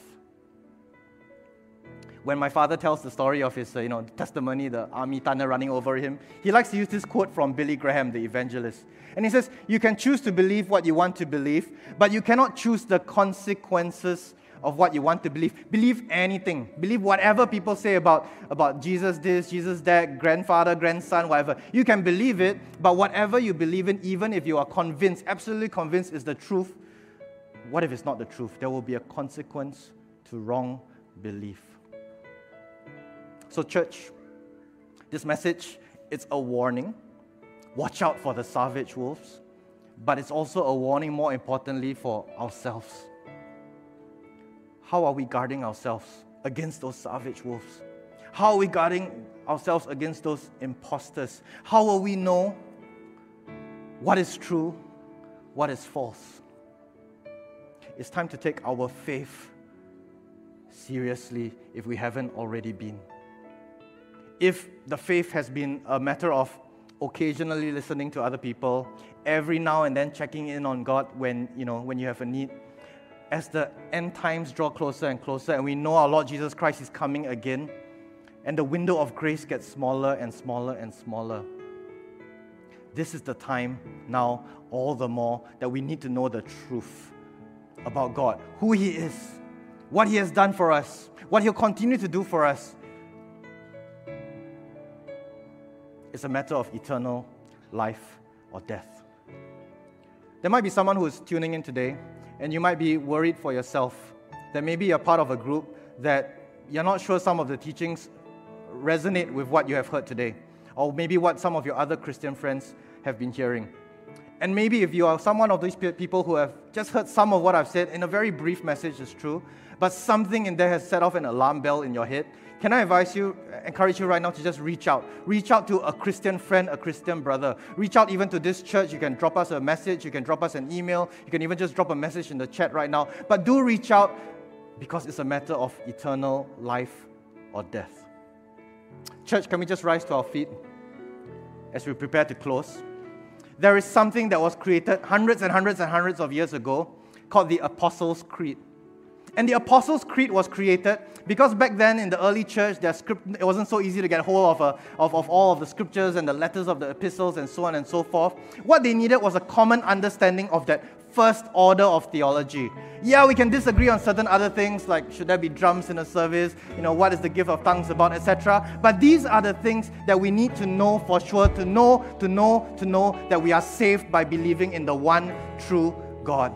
When my father tells the story of his uh, you know, testimony, the army thunder running over him, he likes to use this quote from Billy Graham, the evangelist. And he says, You can choose to believe what you want to believe, but you cannot choose the consequences of what you want to believe. Believe anything. Believe whatever people say about, about Jesus this, Jesus that, grandfather, grandson, whatever. You can believe it, but whatever you believe in, even if you are convinced, absolutely convinced is the truth, what if it's not the truth? There will be a consequence to wrong belief. So, church, this message, it's a warning. Watch out for the savage wolves, but it's also a warning, more importantly, for ourselves how are we guarding ourselves against those savage wolves? How are we guarding ourselves against those imposters? How will we know what is true, what is false? It's time to take our faith seriously if we haven't already been. If the faith has been a matter of occasionally listening to other people, every now and then checking in on God when, you know, when you have a need, as the end times draw closer and closer, and we know our Lord Jesus Christ is coming again, and the window of grace gets smaller and smaller and smaller. This is the time now, all the more, that we need to know the truth about God, who He is, what He has done for us, what He'll continue to do for us. It's a matter of eternal life or death. There might be someone who's tuning in today, and you might be worried for yourself that maybe you're part of a group that you're not sure some of the teachings resonate with what you have heard today, or maybe what some of your other Christian friends have been hearing. And maybe if you are someone of these people who have just heard some of what I've said in a very brief message, is true, but something in there has set off an alarm bell in your head, can I advise you, encourage you right now to just reach out? Reach out to a Christian friend, a Christian brother. Reach out even to this church. You can drop us a message, you can drop us an email, you can even just drop a message in the chat right now. But do reach out because it's a matter of eternal life or death. Church, can we just rise to our feet as we prepare to close? there is something that was created hundreds and hundreds and hundreds of years ago called the Apostles' Creed. And the Apostles' Creed was created because back then in the early church, their script, it wasn't so easy to get hold of, a, uh, of, of all of the scriptures and the letters of the epistles and so on and so forth. What they needed was a common understanding of that first order of theology. Yeah, we can disagree on certain other things like should there be drums in a service, you know, what is the gift of tongues about, etc. But these are the things that we need to know for sure, to know, to know, to know that we are saved by believing in the one true God.